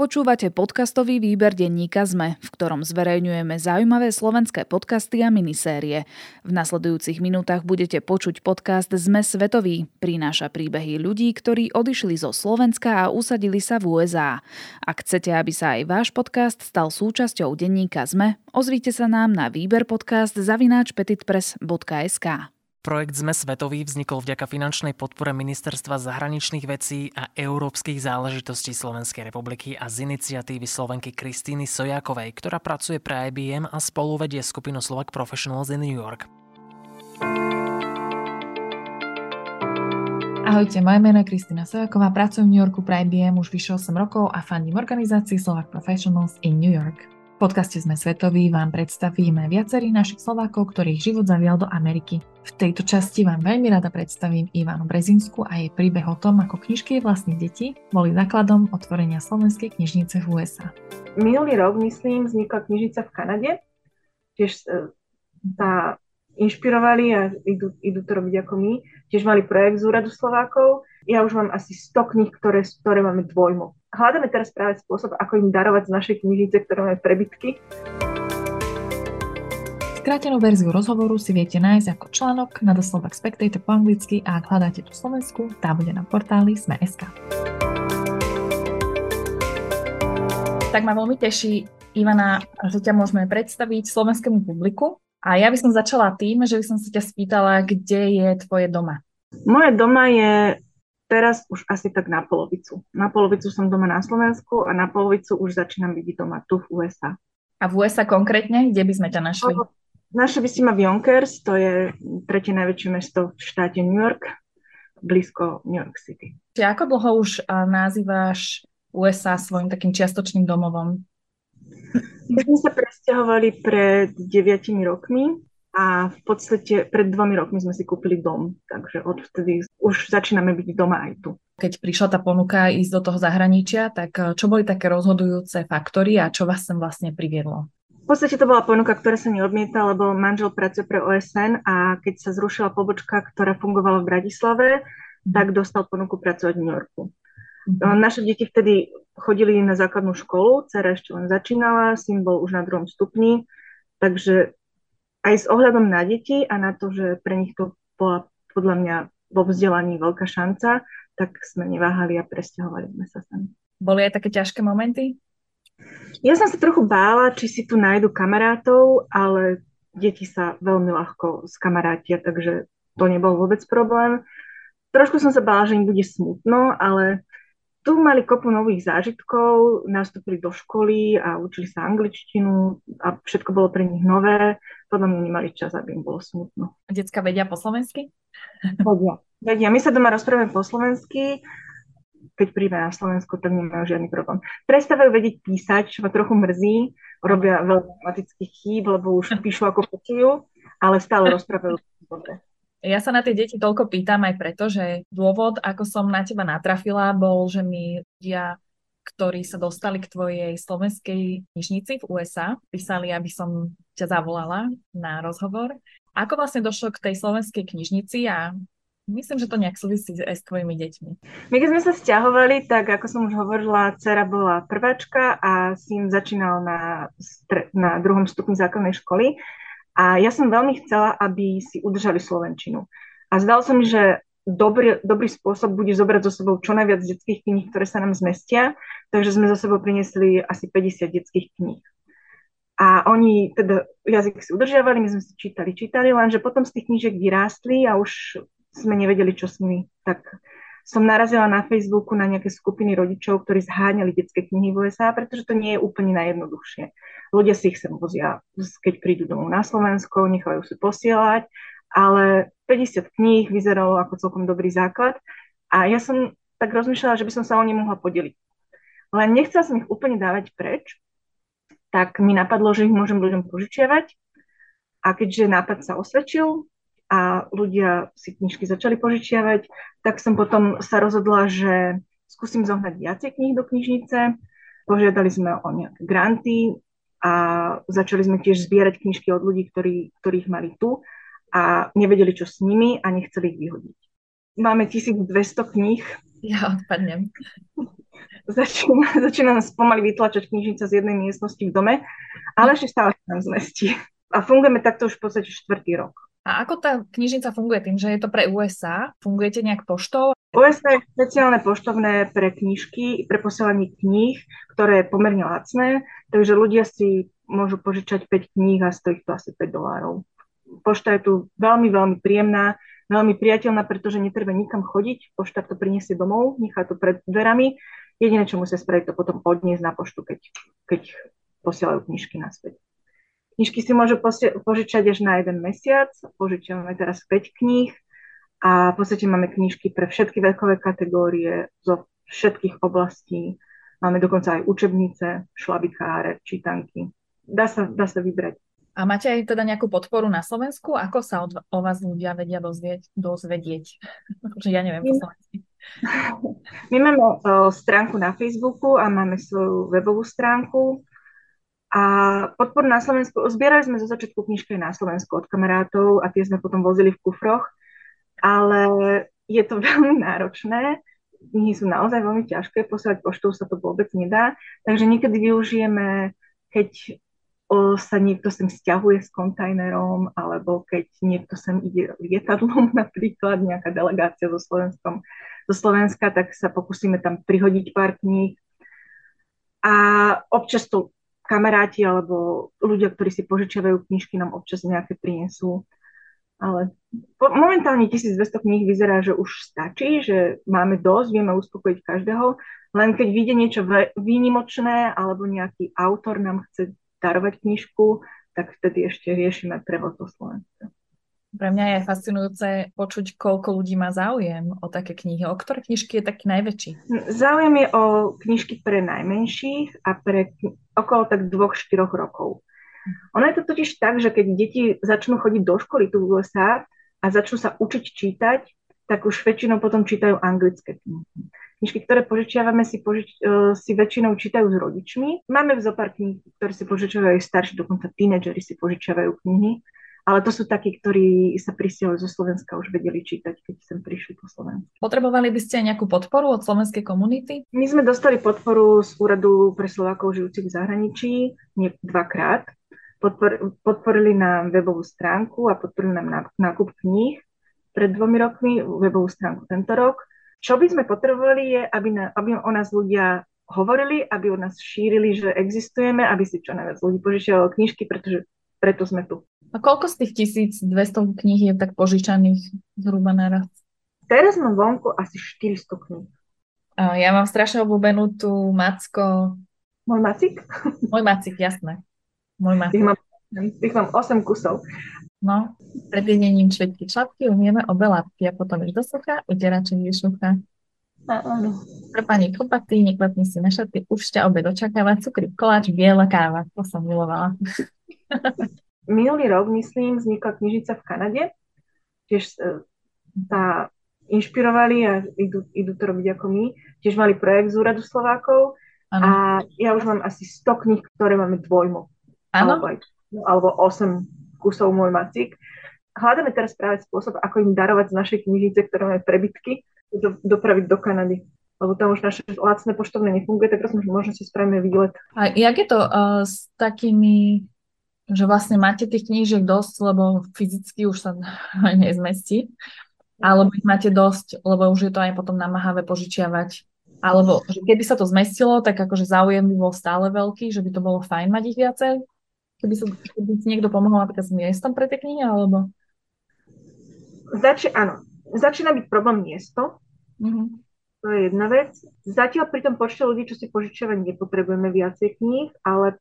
Počúvate podcastový výber denníka ZME, v ktorom zverejňujeme zaujímavé slovenské podcasty a minisérie. V nasledujúcich minútach budete počuť podcast ZME Svetový. Prináša príbehy ľudí, ktorí odišli zo Slovenska a usadili sa v USA. Ak chcete, aby sa aj váš podcast stal súčasťou denníka ZME, ozvite sa nám na výber podcast zavináč petitpress.sk. Projekt Sme svetový vznikol vďaka finančnej podpore Ministerstva zahraničných vecí a európskych záležitostí Slovenskej republiky a z iniciatívy Slovenky Kristýny Sojákovej, ktorá pracuje pre IBM a spoluvedie skupinu Slovak Professionals in New York. Ahojte, moje meno je Kristýna Sojaková, pracujem v New Yorku pre IBM už vyše 8 rokov a fandím organizácii Slovak Professionals in New York. Podcaste Sme svetoví vám predstavíme viacerých našich Slovákov, ktorých život zavial do Ameriky. V tejto časti vám veľmi rada predstavím Ivanu Brezinsku a jej príbeh o tom, ako knižky vlastných detí boli základom otvorenia Slovenskej knižnice v USA. Minulý rok, myslím, vznikla knižnica v Kanade. Tiež e, sa inšpirovali a idú, idú to robiť ako my. Tiež mali projekt z úradu Slovákov. Ja už mám asi 100 kníh, ktoré, ktoré máme dvojmo hľadáme teraz práve spôsob, ako im darovať z našej knižnice, ktoré máme prebytky. Skrátenú verziu rozhovoru si viete nájsť ako článok na The Slovak Spectator po anglicky a ak hľadáte tú Slovensku, tá bude na portáli Sme.sk. Tak ma veľmi teší, Ivana, že ťa môžeme predstaviť slovenskému publiku. A ja by som začala tým, že by som sa ťa spýtala, kde je tvoje doma. Moje doma je teraz už asi tak na polovicu. Na polovicu som doma na Slovensku a na polovicu už začínam byť doma tu v USA. A v USA konkrétne, kde by sme ťa našli? Našli by si ma v Yonkers, to je tretie najväčšie mesto v štáte New York, blízko New York City. Či ako dlho už nazývaš USA svojim takým čiastočným domovom? My sme sa presťahovali pred 9 rokmi a v podstate pred dvomi rokmi sme si kúpili dom, takže odvtedy už začíname byť doma aj tu. Keď prišla tá ponuka ísť do toho zahraničia, tak eh, čo boli také rozhodujúce faktory a čo vás sem vlastne priviedlo? V podstate to bola ponuka, ktorá sa neodmieta, lebo manžel pracuje pre OSN a keď sa zrušila pobočka, ktorá fungovala v Bratislave, mm. tak dostal ponuku pracovať v New Yorku. Mm. Naše deti vtedy chodili na základnú školu, dcera ešte len začínala, syn bol už na druhom stupni, takže aj s ohľadom na deti a na to, že pre nich to bola podľa mňa vo vzdelaní veľká šanca, tak sme neváhali a presťahovali sme sa sem. Boli aj také ťažké momenty? Ja som sa trochu bála, či si tu nájdu kamarátov, ale deti sa veľmi ľahko skamarátia, takže to nebol vôbec problém. Trošku som sa bála, že im bude smutno, ale tu mali kopu nových zážitkov, nastúpili do školy a učili sa angličtinu a všetko bolo pre nich nové. Podľa mňa nemali čas, aby im bolo smutno. A decka vedia po slovensky? Vedia. vedia. My sa doma rozprávame po slovensky. Keď príjme na Slovensku, tak nemajú žiadny problém. Prestávajú vedieť písať, čo ma trochu mrzí. Robia veľa gramatických chýb, lebo už píšu ako počujú, ale stále rozprávajú dobre. Ja sa na tie deti toľko pýtam aj preto, že dôvod, ako som na teba natrafila, bol, že mi ľudia, ktorí sa dostali k tvojej slovenskej knižnici v USA, písali, aby som ťa zavolala na rozhovor. Ako vlastne došlo k tej slovenskej knižnici a myslím, že to nejak súvisí aj s tvojimi deťmi. My keď sme sa stiahovali, tak ako som už hovorila, dcera bola prváčka a syn začínal na, na druhom stupni základnej školy. A ja som veľmi chcela, aby si udržali Slovenčinu. A zdalo sa mi, že dobrý, dobrý spôsob bude zobrať so sebou čo najviac detských kníh, ktoré sa nám zmestia, takže sme so sebou priniesli asi 50 detských kníh. A oni teda jazyk si udržiavali, my sme si čítali, čítali, lenže potom z tých knížek vyrástli a už sme nevedeli, čo s nimi. Tak som narazila na Facebooku na nejaké skupiny rodičov, ktorí zháňali detské knihy v USA, pretože to nie je úplne najjednoduchšie. Ľudia si ich sem vozia, keď prídu domov na Slovensko, nechajú si posielať, ale 50 kníh vyzeralo ako celkom dobrý základ a ja som tak rozmýšľala, že by som sa o ne mohla podeliť. Len nechcela som ich úplne dávať preč, tak mi napadlo, že ich môžem ľuďom požičiavať a keďže nápad sa osvedčil a ľudia si knižky začali požičiavať, tak som potom sa rozhodla, že skúsim zohnať viacej kníh do knižnice. Požiadali sme o nejaké granty, a začali sme tiež zbierať knižky od ľudí, ktorí, ktorých mali tu a nevedeli, čo s nimi a nechceli ich vyhodiť. Máme 1200 kníh. Ja odpadnem. začína, začína nás pomaly vytlačať knižnica z jednej miestnosti v dome, ale ešte stále sa nám zmestí. A fungujeme takto už v podstate štvrtý rok. A ako tá knižnica funguje? Tým, že je to pre USA? Fungujete nejak poštou? USA je špeciálne poštovné pre knižky, pre posielanie kníh, ktoré je pomerne lacné, takže ľudia si môžu požičať 5 kníh a stojí to asi 5 dolárov. Pošta je tu veľmi, veľmi príjemná, veľmi priateľná, pretože netreba nikam chodiť, pošta to priniesie domov, nechá to pred dverami. Jediné, čo musia spraviť, to potom odniesť na poštu, keď, keď posielajú knižky naspäť. Knižky si môžu požičať až na jeden mesiac, požičiame teraz 5 kníh a v podstate máme knižky pre všetky vekové kategórie zo všetkých oblastí. Máme dokonca aj učebnice, šlabikáre, čítanky. Dá sa, dá sa vybrať. A máte aj teda nejakú podporu na Slovensku? Ako sa od, o vás ľudia vedia dozvieť? dozvedieť? Ja neviem po slovensky. My máme o, stránku na Facebooku a máme svoju webovú stránku. A podporu na Slovensku, zbierali sme zo začiatku knižky na Slovensku od kamarátov a tie sme potom vozili v kufroch, ale je to veľmi náročné, knihy sú naozaj veľmi ťažké, posielať poštou sa to vôbec nedá, takže niekedy využijeme, keď sa niekto sem stiahuje s kontajnerom, alebo keď niekto sem ide lietadlom, napríklad nejaká delegácia so Slovenskom, zo Slovenska, tak sa pokúsime tam prihodiť pár kníh. A občas to kamaráti alebo ľudia, ktorí si požičiavajú knižky, nám občas nejaké prinesú. Ale momentálne 1200 kníh vyzerá, že už stačí, že máme dosť, vieme uspokojiť každého, len keď vyjde niečo výnimočné alebo nejaký autor nám chce darovať knižku, tak vtedy ešte riešime prevod do Slovenska. Pre mňa je fascinujúce počuť, koľko ľudí má záujem o také knihy. O ktoré knižky je taký najväčší? Záujem je o knižky pre najmenších a pre okolo tak dvoch, štyroch rokov. Ono je to totiž tak, že keď deti začnú chodiť do školy tu v USA a začnú sa učiť čítať, tak už väčšinou potom čítajú anglické knihy. Knižky, ktoré požičiavame, si, požič, uh, si väčšinou čítajú s rodičmi. Máme zo pár kníh, ktoré si požičiavajú starší, dokonca tínedžeri si požičiavajú knihy ale to sú takí, ktorí sa prisiahli zo Slovenska, už vedeli čítať, keď sem prišli po Slovensku. Potrebovali by ste aj nejakú podporu od slovenskej komunity? My sme dostali podporu z Úradu pre Slovákov žijúcich v zahraničí nie, dvakrát. Podpor, podporili nám webovú stránku a podporili nám nákup kníh pred dvomi rokmi, webovú stránku tento rok. Čo by sme potrebovali je, aby, na, aby o nás ľudia hovorili, aby o nás šírili, že existujeme, aby si čo najviac ľudí požičiavalo knižky, pretože preto sme tu. A koľko z tých 1200 kníh je tak požičaných zhruba naraz? Teraz mám vonku asi 400 kníh. Ja mám strašne obľúbenú tú Macko. Môj macik? Môj macik, jasné. Môj macik. Tých mám, tých mám 8 kusov. No, pred jedením švedky šlapky umieme obe lapky a potom iš do sucha, utieraček vyšucha. Áno. Pre pani kopaty, neklepni si na šaty, už ťa obe dočakáva, cukry, koláč, biela káva. To som milovala. minulý rok, myslím, vznikla knižnica v Kanade. Tiež e, sa inšpirovali a idú, idú to robiť ako my. Tiež mali projekt z úradu Slovákov ano. a ja už mám asi 100 kníh, ktoré máme dvojmo. Alebo, alebo 8 kusov môj macik. Hľadáme teraz práve spôsob, ako im darovať z našej knižnice, ktoré máme prebytky, do, dopraviť do Kanady lebo tam už naše lacné poštovné nefunguje, tak možno si spravíme výlet. A jak je to uh, s takými že vlastne máte tých knížiek dosť, lebo fyzicky už sa nezmestí, alebo ich máte dosť, lebo už je to aj potom namáhavé požičiavať. Alebo že keby sa to zmestilo, tak akože záujem by bol stále veľký, že by to bolo fajn mať ich viacej. Keby, sa, keby si niekto pomohol napríklad s miestom pre tie knihy, alebo... Zači- áno, začína byť problém miesto. Mm-hmm. To je jedna vec. Zatiaľ pri tom počte ľudí, čo si požičiavať, nepotrebujeme viacej kníh, ale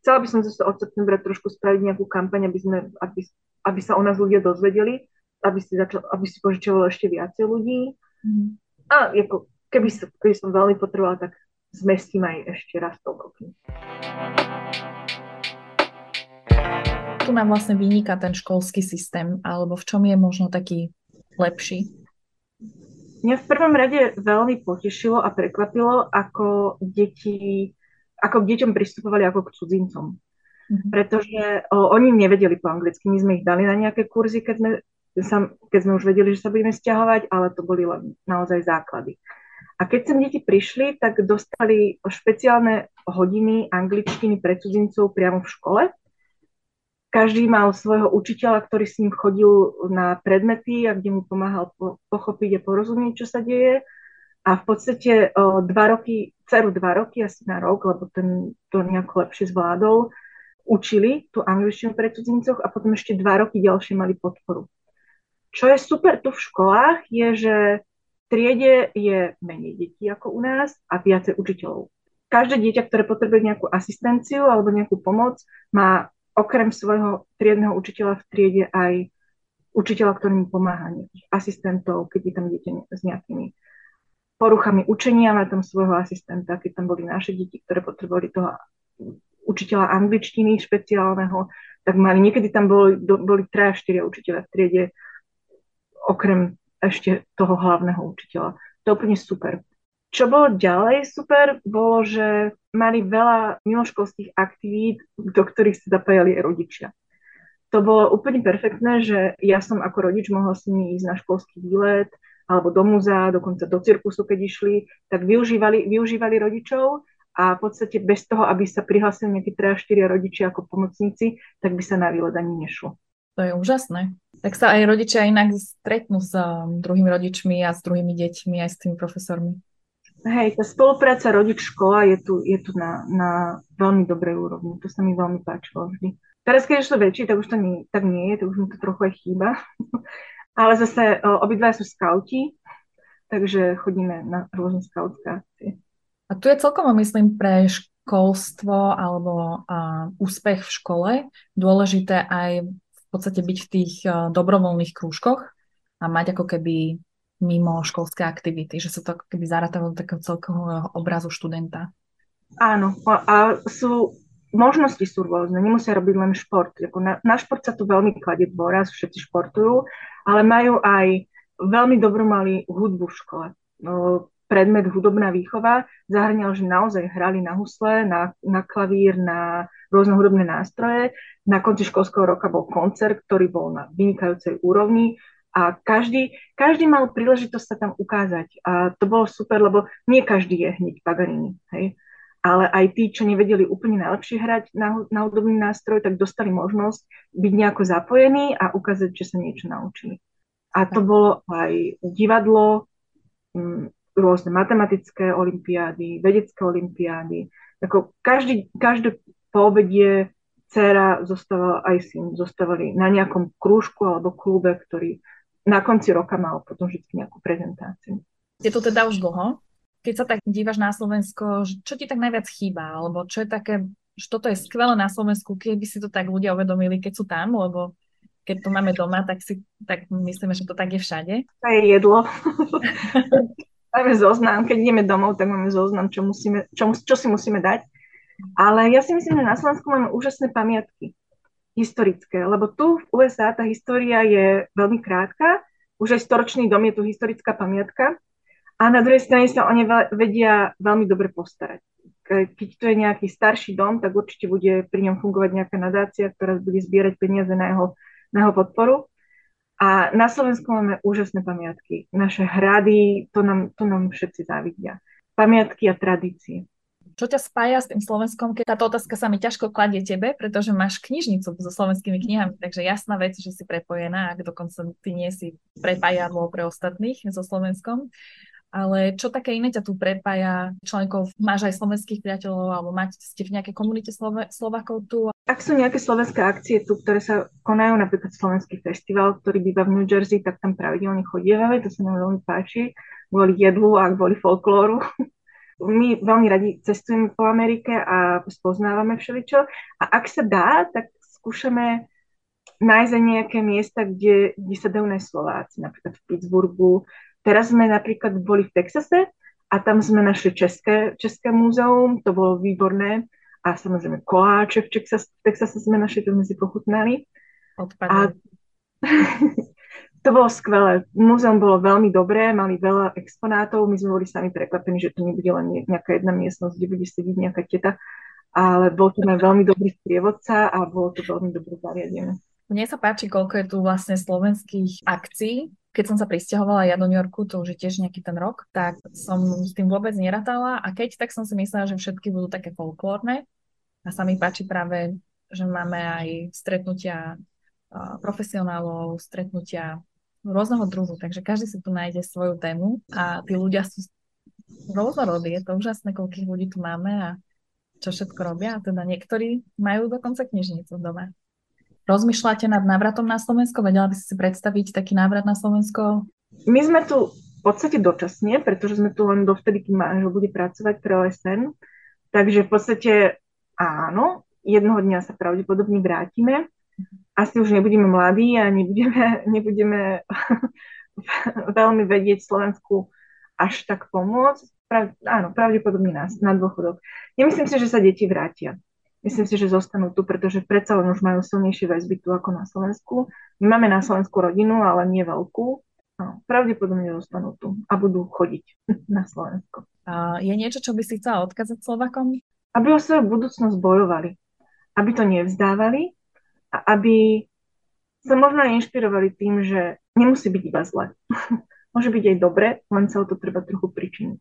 chcela by som zase od septembra trošku spraviť nejakú kampaň, aby, sme, aby, aby sa o nás ľudia dozvedeli, aby si, začal, aby si požičiavalo ešte viacej ľudí. Mm. A ako, keby, som, keby som veľmi potrebovala, tak zmestím aj ešte raz toľko Tu nám vlastne vyniká ten školský systém, alebo v čom je možno taký lepší? Mňa v prvom rade veľmi potešilo a prekvapilo, ako deti ako k deťom pristupovali ako k cudzincom. Mm-hmm. Pretože o, oni nevedeli po anglicky. My sme ich dali na nejaké kurzy, keď sme, sa, keď sme už vedeli, že sa budeme stiahovať, ale to boli len naozaj základy. A keď sem deti prišli, tak dostali špeciálne hodiny angličtiny pre cudzincov priamo v škole. Každý mal svojho učiteľa, ktorý s ním chodil na predmety a kde mu pomáhal pochopiť a porozumieť, čo sa deje. A v podstate o, dva roky, dceru dva roky, asi na rok, lebo ten to nejako lepšie zvládol, učili tú angličtinu pre cudzincoch a potom ešte dva roky ďalšie mali podporu. Čo je super tu v školách, je, že triede je menej detí ako u nás a viacej učiteľov. Každé dieťa, ktoré potrebuje nejakú asistenciu alebo nejakú pomoc, má okrem svojho triedneho učiteľa v triede aj učiteľa, ktorý mu pomáha, nejakých asistentov, keď je tam dieťa s nejakými poruchami učenia, má tam svojho asistenta, keď tam boli naše deti, ktoré potrebovali toho učiteľa angličtiny špeciálneho, tak mali, niekedy tam boli, boli 3-4 učiteľa v triede, okrem ešte toho hlavného učiteľa. To je úplne super. Čo bolo ďalej super, bolo, že mali veľa mimoškolských aktivít, do ktorých sa zapájali rodičia. To bolo úplne perfektné, že ja som ako rodič mohla s nimi ísť na školský výlet, alebo do múzea, dokonca do cirkusu, keď išli, tak využívali, využívali rodičov a v podstate bez toho, aby sa prihlásili nejakí 3-4 rodičia ako pomocníci, tak by sa na výlet ani nešlo. To je úžasné. Tak sa aj rodičia inak stretnú s um, druhými rodičmi a s druhými deťmi, aj s tými profesormi. Hej, tá spolupráca rodič-škola je tu, je tu na, na veľmi dobrej úrovni. To sa mi veľmi páčilo vždy. Teraz, keď už to väčší, tak už to nie, tak nie je, tak už mi to trochu aj chýba. Ale zase obidva sú skauti, takže chodíme na rôzne skautské akcie. A tu je celkom, myslím, pre školstvo alebo a, úspech v škole dôležité aj v podstate byť v tých a, dobrovoľných krúžkoch a mať ako keby mimo školské aktivity, že sa to ako keby zarátalo do takého celkového obrazu študenta. Áno, a sú, možnosti sú rôzne, nemusia robiť len šport. Na, na šport sa tu veľmi kladie dôraz, všetci športujú, ale majú aj veľmi dobrú mali hudbu v škole. No, predmet hudobná výchova zahrňal, že naozaj hrali na husle, na, na klavír, na rôzne hudobné nástroje. Na konci školského roka bol koncert, ktorý bol na vynikajúcej úrovni a každý, každý mal príležitosť sa tam ukázať. A to bolo super, lebo nie každý je hneď Paganini. Hej? Ale aj tí, čo nevedeli úplne najlepšie hrať na, na hudobný nástroj, tak dostali možnosť byť nejako zapojení a ukázať, že sa niečo naučili. A to bolo aj divadlo, m, mm, rôzne matematické olimpiády, vedecké olimpiády. Ako každý, každé poobedie dcera zostávala, aj syn zostávali na nejakom krúžku alebo klube, ktorý na konci roka mal potom vždy nejakú prezentáciu. Je to teda už dlho? Keď sa tak dívaš na Slovensko, čo ti tak najviac chýba? Alebo čo je také, že toto je skvelé na Slovensku, keby si to tak ľudia uvedomili, keď sú tam, lebo keď to máme doma, tak si tak myslíme, že to tak je všade. To je jedlo. máme zoznam, keď ideme domov, tak máme zoznam, čo, musíme, čo, čo si musíme dať. Ale ja si myslím, že na Slovensku máme úžasné pamiatky historické, lebo tu v USA tá história je veľmi krátka, už aj storočný dom je tu historická pamiatka a na druhej strane sa o ne vedia veľmi dobre postarať. Keď to je nejaký starší dom, tak určite bude pri ňom fungovať nejaká nadácia, ktorá bude zbierať peniaze na jeho, na jeho podporu. A na Slovensku máme úžasné pamiatky. Naše hrady, to nám, to nám všetci závidia. Pamiatky a tradície. Čo ťa spája s tým Slovenskom? Keď táto otázka sa mi ťažko kladie tebe, pretože máš knižnicu so slovenskými knihami, takže jasná vec, že si prepojená, ak dokonca ty nie si prepájadlo pre ostatných so Slovenskom. Ale čo také iné ťa tu prepája členkov? Máš aj slovenských priateľov alebo máte ste v nejakej komunite Slova- Slovakov tu? Ak sú nejaké slovenské akcie tu, ktoré sa konajú, napríklad Slovenský festival, ktorý býva v New Jersey, tak tam pravidelne chodíme, to sa nám veľmi páči, kvôli jedlu a kvôli folklóru. my veľmi radi cestujeme po Amerike a spoznávame všeličo a ak sa dá, tak skúšame nájsť aj nejaké miesta, kde, kde sa dajú nájsť Slováci, napríklad v Pittsburghu. Teraz sme napríklad boli v Texase a tam sme našli České, České múzeum, to bolo výborné a samozrejme koláče v Texase, v Texase sme našli, to sme si pochutnali. Odpadne. A to bolo skvelé. Múzeum bolo veľmi dobré, mali veľa exponátov, my sme boli sami prekvapení, že to nebude len nejaká jedna miestnosť, kde bude sedieť nejaká teta, ale bol to veľmi dobrý sprievodca a bolo to veľmi dobre zariadené. Mne sa páči, koľko je tu vlastne slovenských akcií. Keď som sa pristahovala ja do New Yorku, to už je tiež nejaký ten rok, tak som s tým vôbec neratala a keď, tak som si myslela, že všetky budú také folklórne. A sa mi páči práve, že máme aj stretnutia profesionálov, stretnutia rôzneho druhu, takže každý si tu nájde svoju tému a tí ľudia sú rôznorodí. Je to úžasné, koľkých ľudí tu máme a čo všetko robia. A teda niektorí majú dokonca knižnicu doma. Rozmýšľate nad návratom na Slovensko? Vedela by si si predstaviť taký návrat na Slovensko? My sme tu v podstate dočasne, pretože sme tu len dovtedy, kým manžel bude pracovať pre OSN. Takže v podstate áno, jednoho dňa sa pravdepodobne vrátime. Asi už nebudeme mladí a nebudeme, nebudeme veľmi vedieť Slovensku až tak pomôcť. Prav, áno, pravdepodobne na, na dôchodok. Nemyslím si, že sa deti vrátia. Myslím si, že zostanú tu, pretože predsa len už majú silnejšie väzby tu ako na Slovensku. My máme na Slovensku rodinu, ale nie veľkú. No, pravdepodobne zostanú tu a budú chodiť na Slovensko. A je niečo, čo by si chcela odkázať Slovakom? Aby o svoju budúcnosť bojovali. Aby to nevzdávali a aby sa možno aj inšpirovali tým, že nemusí byť iba zle. Môže byť aj dobre, len sa o to treba trochu pričiniť.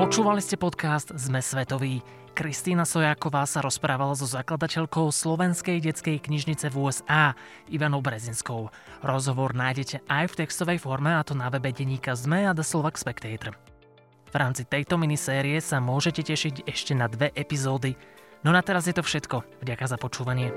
Počúvali ste podcast Sme svetoví. Kristýna Sojáková sa rozprávala so zakladateľkou Slovenskej detskej knižnice v USA, Ivanou Brezinskou. Rozhovor nájdete aj v textovej forme, a to na webe denníka ZME a The Slovak Spectator. V rámci tejto minisérie sa môžete tešiť ešte na dve epizódy. No na teraz je to všetko. Ďakujem za počúvanie.